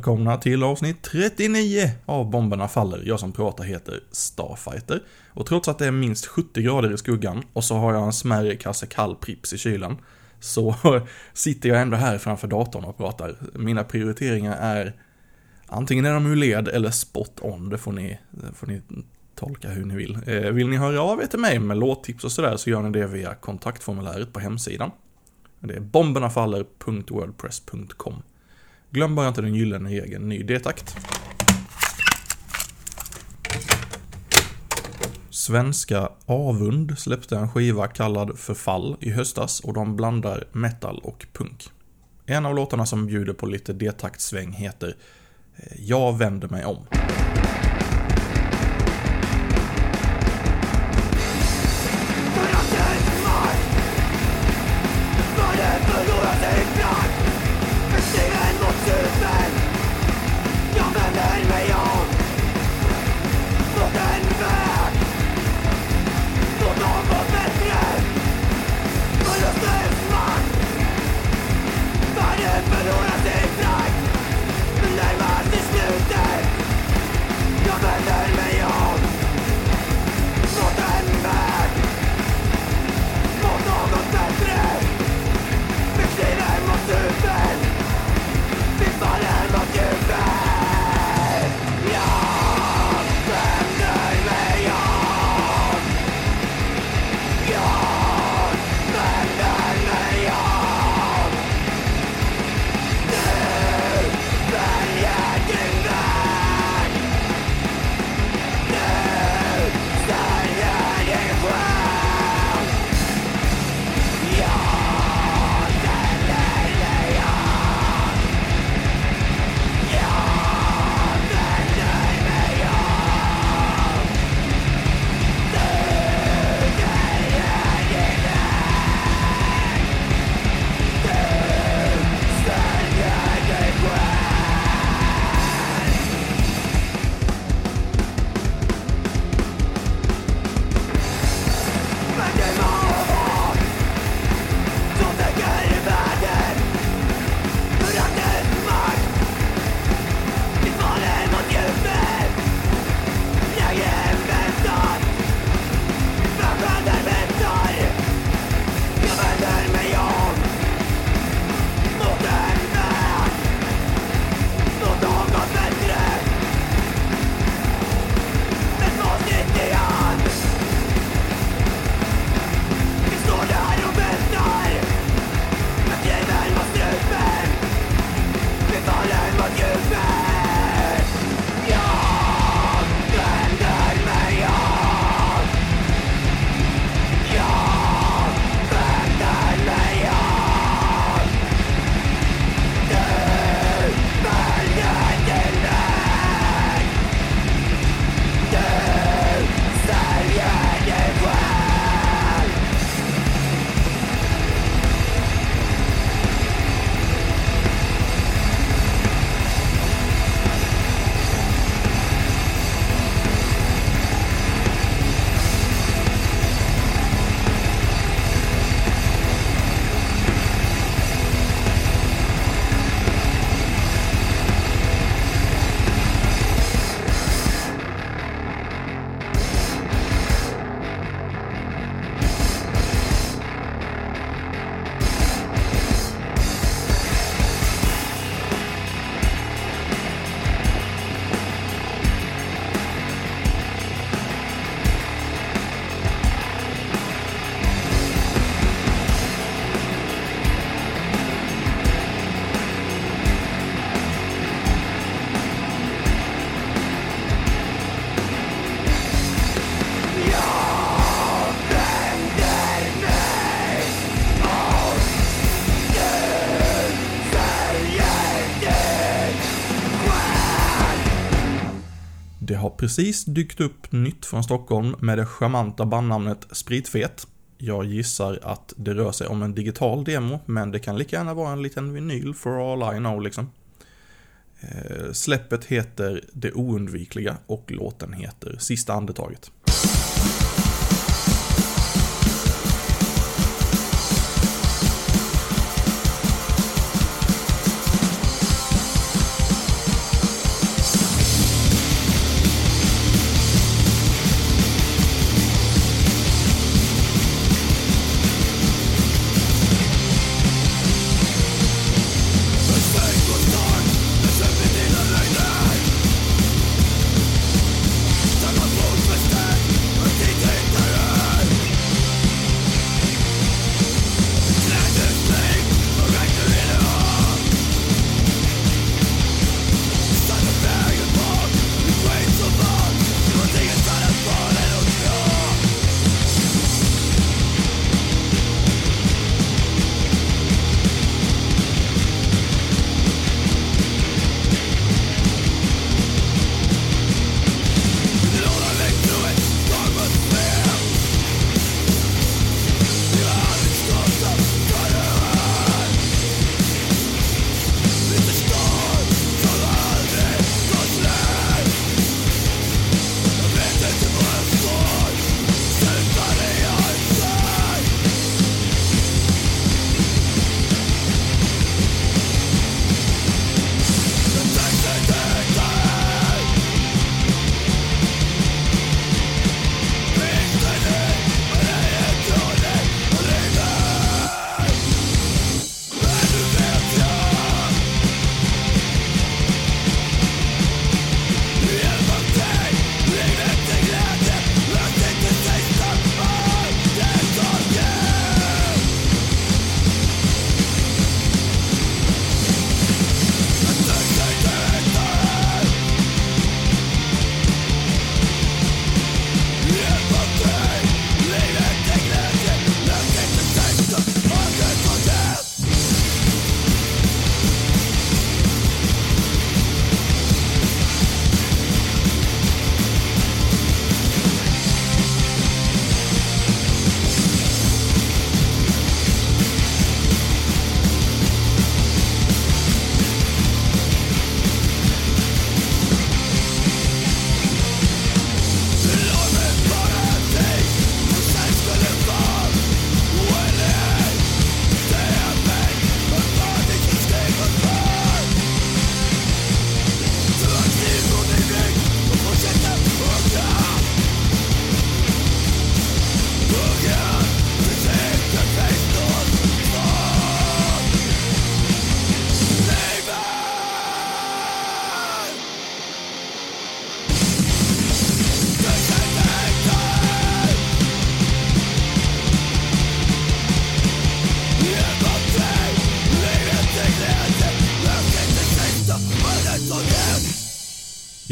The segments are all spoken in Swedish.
välkomna till avsnitt 39 av Bomberna Faller. Jag som pratar heter Starfighter. Och trots att det är minst 70 grader i skuggan och så har jag en smärre kasse kall Prips i kylen, så sitter jag ändå här framför datorn och pratar. Mina prioriteringar är antingen är de ur led eller spot on, det får ni, det får ni tolka hur ni vill. Eh, vill ni höra av er till mig med låttips och sådär så gör ni det via kontaktformuläret på hemsidan. Det är bombernafaller.wordpress.com. Glöm bara inte den gyllene regeln, ny detakt. Svenska Avund släppte en skiva kallad Förfall i höstas och de blandar metal och punk. En av låtarna som bjuder på lite detaktsväng heter eh, Jag vänder mig om. Precis dykt upp nytt från Stockholm med det charmanta bandnamnet Spritfet. Jag gissar att det rör sig om en digital demo, men det kan lika gärna vara en liten vinyl for all I know liksom. Eh, släppet heter Det oundvikliga och låten heter Sista andetaget.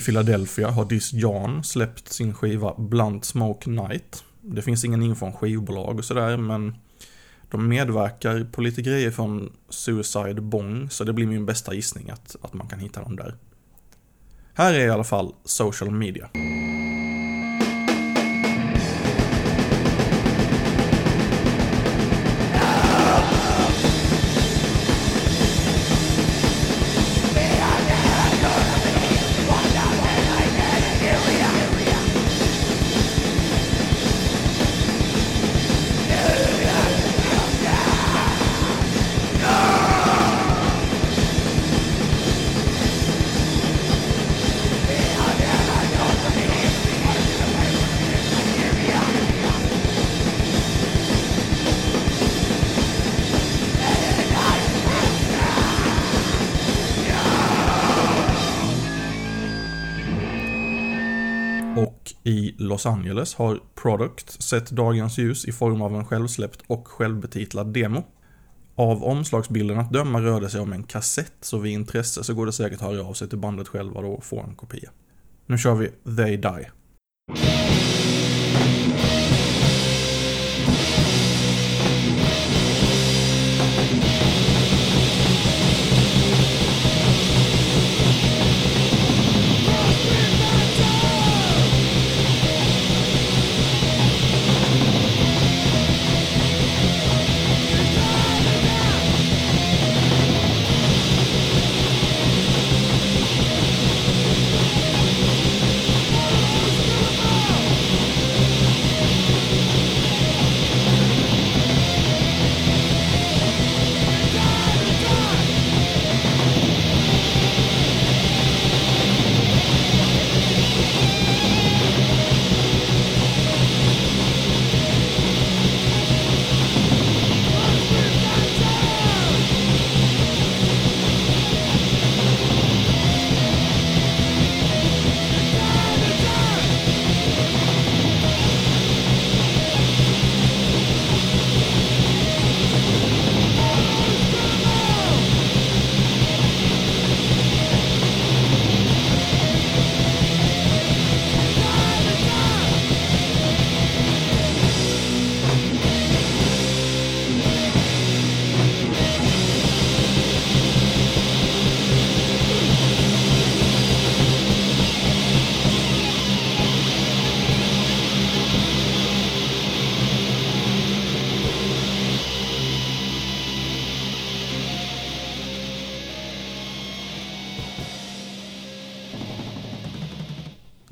I Philadelphia har Dis Jan släppt sin skiva Blunt Smoke Night. Det finns ingen info om skivbolag och sådär, men de medverkar på lite grejer från Suicide Bong, så det blir min bästa gissning att, att man kan hitta dem där. Här är i alla fall social media. Los Angeles har Product sett dagens ljus i form av en självsläppt och självbetitlad demo. Av omslagsbilden att döma rör det sig om en kassett, så vid intresse så går det säkert att höra av sig till bandet själva då och få en kopia. Nu kör vi They Die.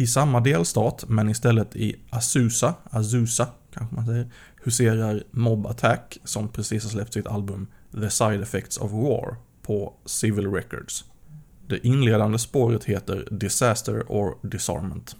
Samma delstat, men istället i Azusa, Azusa kanske man säger, huserar Mob Attack som precis har släppt sitt album The Side Effects of War på Civil Records. Det inledande spåret heter Disaster or Disarmament.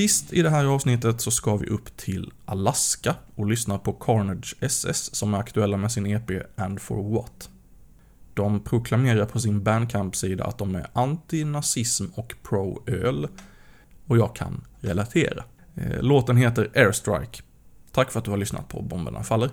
Sist i det här avsnittet så ska vi upp till Alaska och lyssna på Carnage SS som är aktuella med sin EP And for What. De proklamerar på sin bandcamp-sida att de är anti-nazism och pro-öl. Och jag kan relatera. Eh, låten heter Airstrike. Tack för att du har lyssnat på Bomberna Faller.